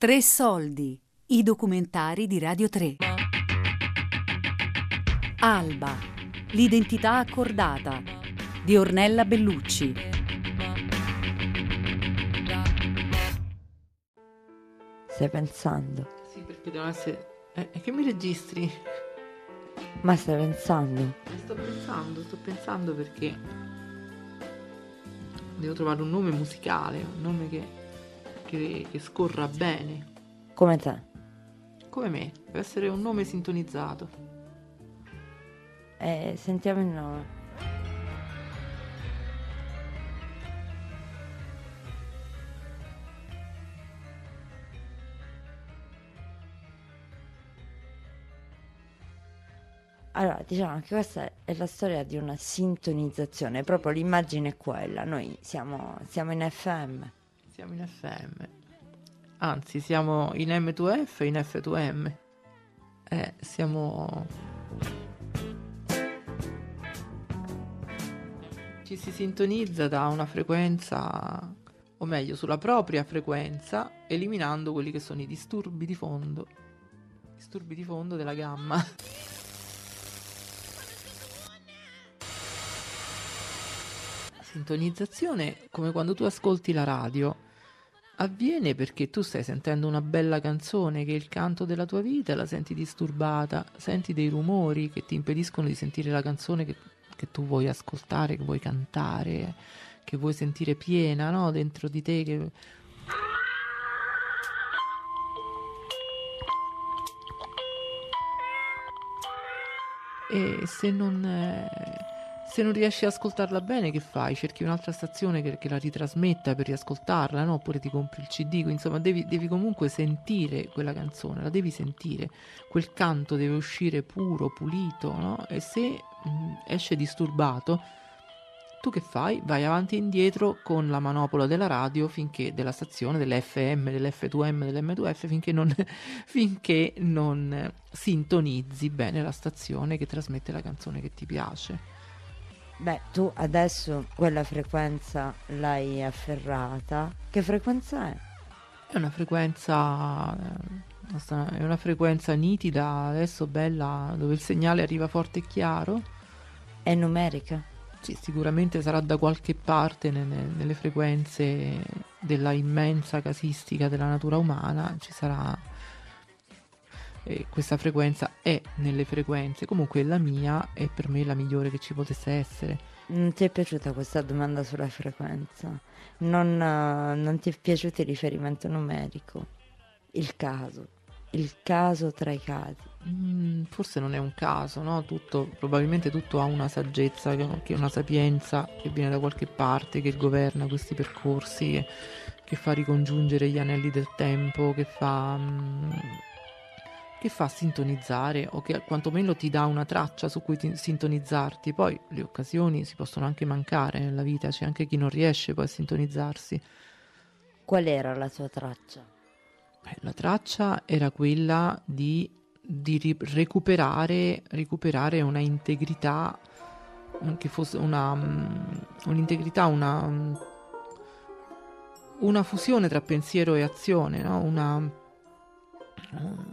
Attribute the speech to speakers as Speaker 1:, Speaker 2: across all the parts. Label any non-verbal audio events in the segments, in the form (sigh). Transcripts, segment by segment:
Speaker 1: Tre soldi, i documentari di Radio 3. Alba, l'identità accordata di Ornella Bellucci.
Speaker 2: Stai pensando?
Speaker 3: Sì, perché devono essere... Eh, che mi registri?
Speaker 2: Ma stai pensando?
Speaker 3: Sto pensando, sto pensando perché devo trovare un nome musicale, un nome che, che, che scorra bene.
Speaker 2: Come te?
Speaker 3: Come me, deve essere un nome sintonizzato.
Speaker 2: Eh, sentiamo il nome. Allora, diciamo che questa è la storia di una sintonizzazione, proprio l'immagine è quella, noi siamo, siamo in FM.
Speaker 3: Siamo in FM. Anzi, siamo in M2F e in F2M. Eh, siamo... Ci si sintonizza da una frequenza, o meglio, sulla propria frequenza, eliminando quelli che sono i disturbi di fondo. Disturbi di fondo della gamma. sintonizzazione, come quando tu ascolti la radio, avviene perché tu stai sentendo una bella canzone che è il canto della tua vita, la senti disturbata, senti dei rumori che ti impediscono di sentire la canzone che, che tu vuoi ascoltare, che vuoi cantare, che vuoi sentire piena no? dentro di te. Che... E se non... Eh se non riesci ad ascoltarla bene, che fai? Cerchi un'altra stazione che, che la ritrasmetta per riascoltarla, no? Oppure ti compri il CD. Insomma, devi, devi, comunque sentire quella canzone, la devi sentire. Quel canto deve uscire puro, pulito, no? E se mh, esce disturbato, tu che fai? Vai avanti e indietro con la manopola della radio finché della stazione, dell'FM, dell'F2M, dell'M2F, finché non, (laughs) finché non sintonizzi bene la stazione che trasmette la canzone che ti piace.
Speaker 2: Beh, tu adesso quella frequenza l'hai afferrata. Che frequenza è?
Speaker 3: È una frequenza. Eh, è una frequenza nitida, adesso bella, dove il segnale arriva forte e chiaro.
Speaker 2: È numerica?
Speaker 3: Sì, sicuramente sarà da qualche parte nelle, nelle frequenze della immensa casistica della natura umana. Ci sarà eh, questa frequenza è nelle frequenze, comunque la mia è per me la migliore che ci potesse essere.
Speaker 2: Non ti è piaciuta questa domanda sulla frequenza? Non, uh, non ti è piaciuto il riferimento numerico? Il caso? Il caso tra i casi?
Speaker 3: Mm, forse non è un caso, no? Tutto, probabilmente tutto ha una saggezza, che una sapienza che viene da qualche parte, che governa questi percorsi, che, che fa ricongiungere gli anelli del tempo, che fa... Mm, che fa sintonizzare o che quantomeno ti dà una traccia su cui ti, sintonizzarti. Poi le occasioni si possono anche mancare nella vita, c'è anche chi non riesce poi a sintonizzarsi.
Speaker 2: Qual era la tua traccia?
Speaker 3: Beh, la traccia era quella di, di ri- recuperare, recuperare una integrità, che fosse una, um, un'integrità, una, una fusione tra pensiero e azione, no? una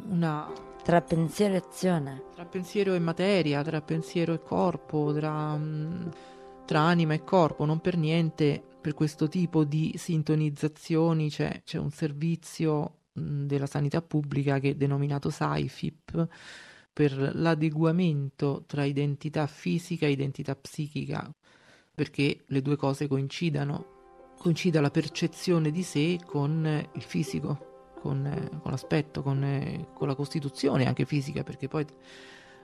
Speaker 3: una...
Speaker 2: Tra pensiero e azione.
Speaker 3: Tra pensiero e materia, tra pensiero e corpo, tra, mm, tra anima e corpo, non per niente per questo tipo di sintonizzazioni c'è, c'è un servizio mm, della sanità pubblica che è denominato SAIFIP per l'adeguamento tra identità fisica e identità psichica, perché le due cose coincidano, coincida la percezione di sé con il fisico con, con l'aspetto, con, con, la costituzione anche fisica, perché poi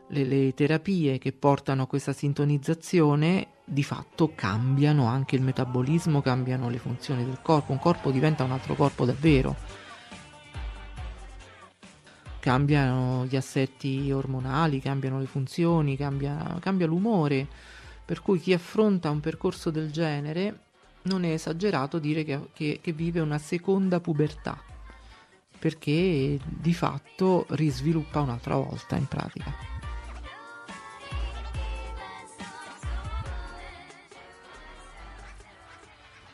Speaker 3: le, le, terapie che portano a questa sintonizzazione di fatto cambiano anche il metabolismo, cambiano le funzioni del corpo, un corpo diventa un altro corpo davvero. Cambiano gli assetti ormonali, cambiano le funzioni, cambia, cambia l'umore, per cui chi affronta un percorso del genere non è esagerato dire che, che, che vive una seconda pubertà perché di fatto risviluppa un'altra volta in pratica.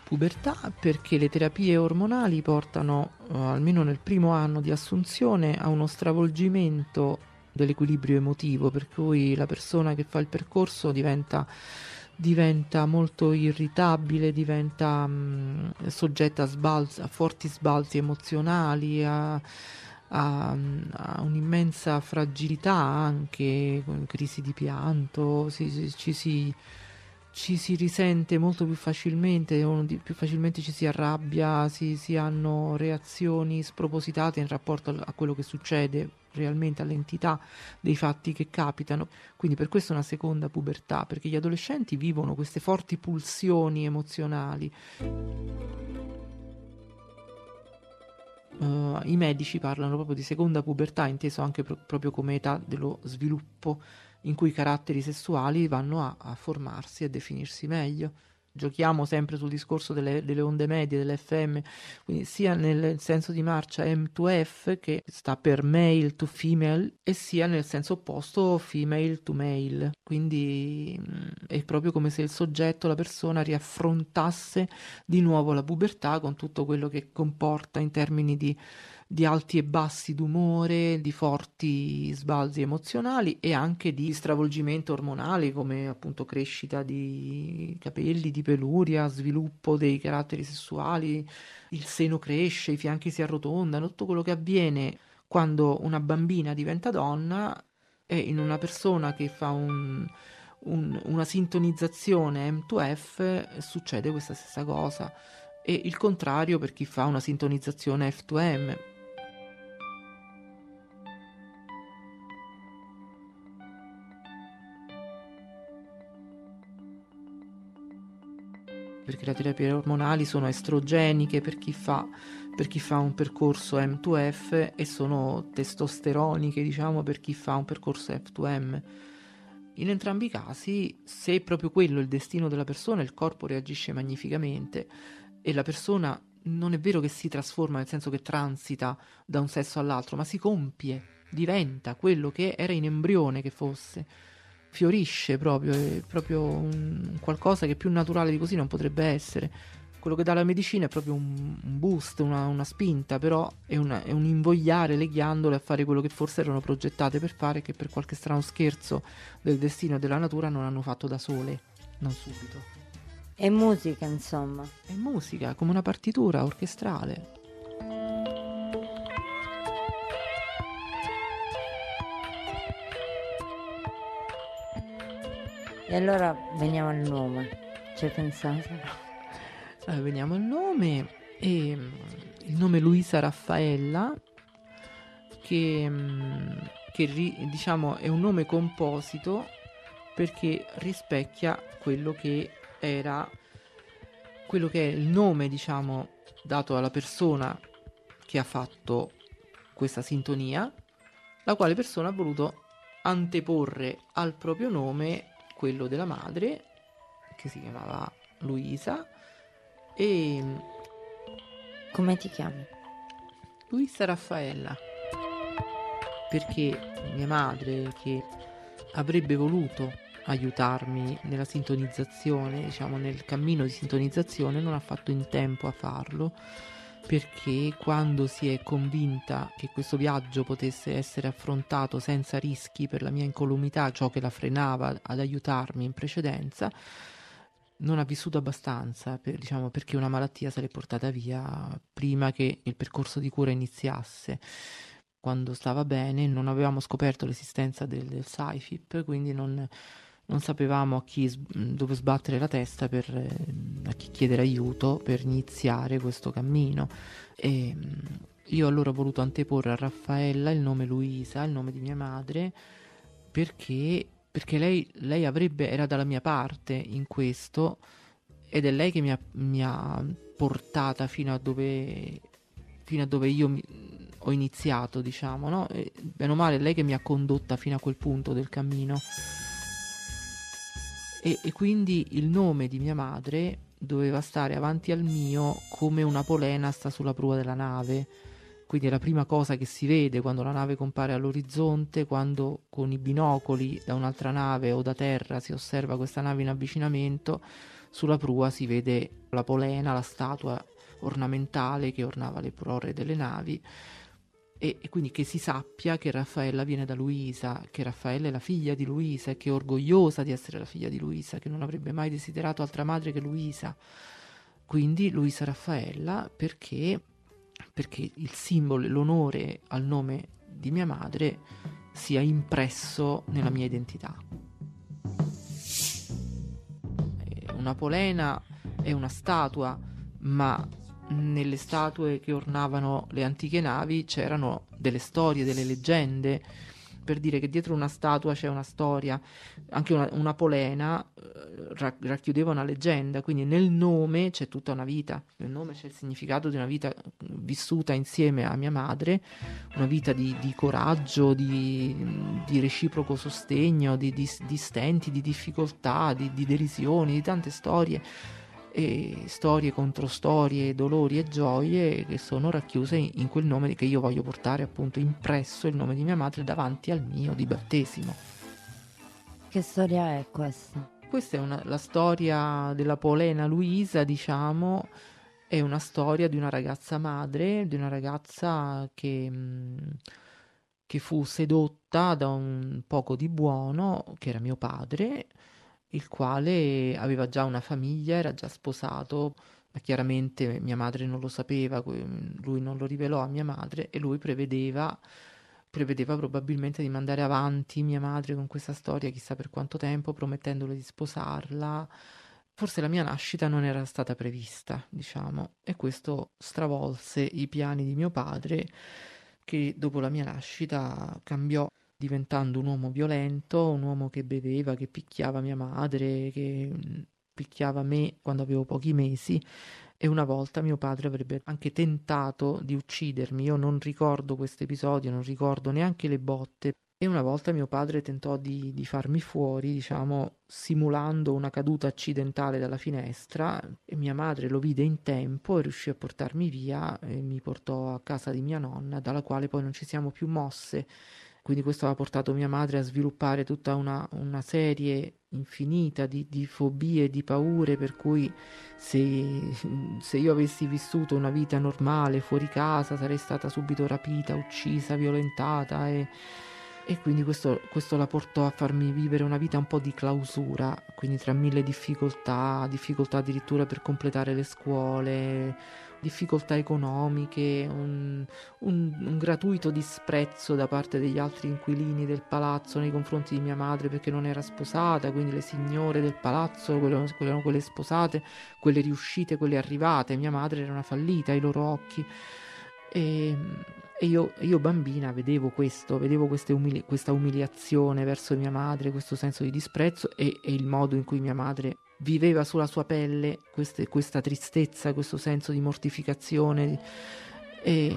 Speaker 3: pubertà perché le terapie ormonali portano, eh, almeno nel primo anno di assunzione, a uno stravolgimento dell'equilibrio emotivo, per cui la persona che fa il percorso diventa, diventa molto irritabile, diventa mh, mm, soggetta a, sbalzi, a, forti sbalzi emozionali, a, a, a, un'immensa fragilità anche, crisi di pianto, si, si, ci si ci si risente molto più facilmente, più facilmente ci si arrabbia, si, si, hanno reazioni spropositate in rapporto a quello che succede realmente, all'entità dei fatti che capitano. Quindi per questo è una seconda pubertà, perché gli adolescenti vivono queste forti pulsioni emozionali. Uh, I medici parlano proprio di seconda pubertà, inteso anche pro- proprio come età dello sviluppo in cui i caratteri sessuali vanno a, a formarsi e definirsi meglio. Giochiamo sempre sul discorso delle, delle, onde medie, dell'FM, quindi sia nel senso di marcia M2F che sta per male to female e sia nel senso opposto female to male, quindi mm, è proprio come se il soggetto, la persona riaffrontasse di nuovo la pubertà con tutto quello che comporta in termini di di alti e bassi d'umore, di forti sbalzi emozionali e anche di stravolgimento ormonale come appunto crescita di capelli, di peluria, sviluppo dei caratteri sessuali, il seno cresce, i fianchi si arrotondano, tutto quello che avviene quando una bambina diventa donna e in una persona che fa un, un, una sintonizzazione M2F succede questa stessa cosa. E il contrario per chi fa una sintonizzazione F2M perché le terapie ormonali sono estrogeniche per chi fa, per chi fa un percorso M2F e sono testosteroniche, diciamo, per chi fa un percorso F2M. In entrambi i casi, se è proprio quello il destino della persona, il corpo reagisce magnificamente e la persona non è vero che si trasforma, nel senso che transita da un sesso all'altro, ma si compie, diventa quello che era in embrione che fosse fiorisce proprio, è proprio un, qualcosa che più naturale di così non potrebbe essere. Quello che dà la medicina è proprio un, un boost, una, una, spinta, però è, una, è, un invogliare le ghiandole a fare quello che forse erano progettate per fare, che per qualche strano scherzo del destino e della natura non hanno fatto da sole, non subito.
Speaker 2: È musica, insomma.
Speaker 3: È musica, come una partitura orchestrale.
Speaker 2: E allora veniamo al nome. Ci hai pensato? (laughs)
Speaker 3: Allora, veniamo al nome. E, il nome Luisa Raffaella, che, che diciamo è un nome composito perché rispecchia quello che era quello che è il nome, diciamo, dato alla persona che ha fatto questa sintonia, la quale persona ha voluto anteporre al proprio nome quello della madre, che si chiamava Luisa, e...
Speaker 2: Come ti chiami?
Speaker 3: Luisa Raffaella. Perché mia madre, che avrebbe voluto aiutarmi nella sintonizzazione, diciamo nel cammino di sintonizzazione, non ha fatto in tempo a farlo perché quando si è convinta che questo viaggio potesse essere affrontato senza rischi per la mia incolumità, ciò che la frenava ad aiutarmi in precedenza, non ha vissuto abbastanza, per, diciamo, perché una malattia se l'è portata via prima che il percorso di cura iniziasse. Quando stava bene non avevamo scoperto l'esistenza del, del SciFip, quindi non, non sapevamo a chi dove sbattere la testa per a chi chiedere aiuto per iniziare questo cammino e io allora ho voluto anteporre a Raffaella il nome Luisa, il nome di mia madre perché, perché lei, lei avrebbe, era dalla mia parte in questo ed è lei che mi ha, mi ha portata fino a dove, fino a dove io mi, ho iniziato, diciamo, no? E, bene o male, è lei che mi ha condotta fino a quel punto del cammino. E, e quindi il nome di mia madre doveva stare avanti al mio come una polena sta sulla prua della nave. Quindi è la prima cosa che si vede quando la nave compare all'orizzonte, quando con i binocoli da un'altra nave o da terra si osserva questa nave in avvicinamento, sulla prua si vede la polena, la statua ornamentale che ornava le prore delle navi e, e, quindi che si sappia che Raffaella viene da Luisa, che Raffaella è la figlia di Luisa e che è orgogliosa di essere la figlia di Luisa, che non avrebbe mai desiderato altra madre che Luisa. Quindi Luisa Raffaella perché, perché il simbolo, l'onore al nome di mia madre sia impresso nella mia identità. Una polena è una statua, ma nelle statue che ornavano le antiche navi c'erano delle storie, delle leggende, per dire che dietro una statua c'è una storia, anche una, una polena eh, racchiudeva una leggenda, quindi nel nome c'è tutta una vita, nel nome c'è il significato di una vita vissuta insieme a mia madre, una vita di, di coraggio, di, di, reciproco sostegno, di, di, stenti, di difficoltà, di, di derisioni, di tante storie e storie contro storie, dolori e gioie che sono racchiuse in quel nome che io voglio portare appunto impresso il nome di mia madre davanti al mio di battesimo.
Speaker 2: Che storia è questa?
Speaker 3: Questa è una, la storia della Polena Luisa, diciamo, è una storia di una ragazza madre, di una ragazza che, mm, che fu sedotta da un poco di buono, che era mio padre, il quale aveva già una famiglia, era già sposato, ma chiaramente mia madre non lo sapeva, lui non lo rivelò a mia madre e lui prevedeva, prevedeva probabilmente di mandare avanti mia madre con questa storia chissà per quanto tempo, promettendole di sposarla. Forse la mia nascita non era stata prevista, diciamo, e questo stravolse i piani di mio padre che dopo la mia nascita cambiò diventando un uomo violento, un uomo che beveva, che picchiava mia madre, che mm, picchiava me quando avevo pochi mesi e una volta mio padre avrebbe anche tentato di uccidermi. Io non ricordo questo episodio, non ricordo neanche le botte. E una volta mio padre tentò di, di, farmi fuori, diciamo, simulando una caduta accidentale dalla finestra e mia madre lo vide in tempo e riuscì a portarmi via e mi portò a casa di mia nonna, dalla quale poi non ci siamo più mosse quindi questo ha portato mia madre a sviluppare tutta una, una serie infinita di, di, fobie, di paure, per cui se, se, io avessi vissuto una vita normale fuori casa sarei stata subito rapita, uccisa, violentata e, e quindi questo, questo la portò a farmi vivere una vita un po' di clausura, quindi tra mille difficoltà, difficoltà addirittura per completare le scuole difficoltà economiche, un, un, un, gratuito disprezzo da parte degli altri inquilini del palazzo nei confronti di mia madre perché non era sposata, quindi le signore del palazzo, quelle, quelle sposate, quelle riuscite, quelle arrivate, mia madre era una fallita ai loro occhi. E, e io, io, bambina vedevo questo, vedevo umili- questa umiliazione verso mia madre, questo senso di disprezzo e, e il modo in cui mia madre viveva sulla sua pelle queste, questa tristezza, questo senso di mortificazione. E,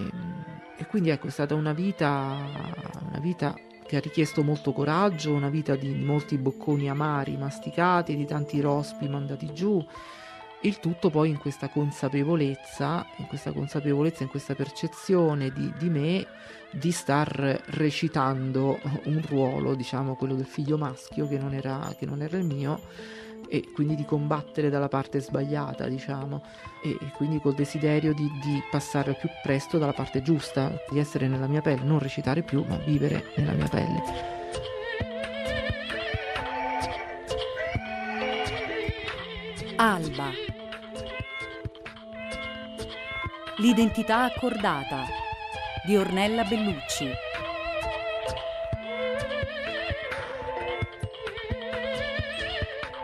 Speaker 3: e, quindi ecco, è stata una vita, una vita che ha richiesto molto coraggio, una vita di molti bocconi amari masticati, di tanti rospi mandati giù. Il tutto poi in questa consapevolezza, in questa consapevolezza, in questa percezione di, di me di star recitando un ruolo, diciamo quello del figlio maschio che non era, che non era il mio, e quindi di combattere dalla parte sbagliata, diciamo, e, e quindi col desiderio di, di, passare al più presto dalla parte giusta, di essere nella mia pelle, non recitare più, ma vivere nella mia pelle.
Speaker 1: Alba. L'identità accordata di Ornella Bellucci.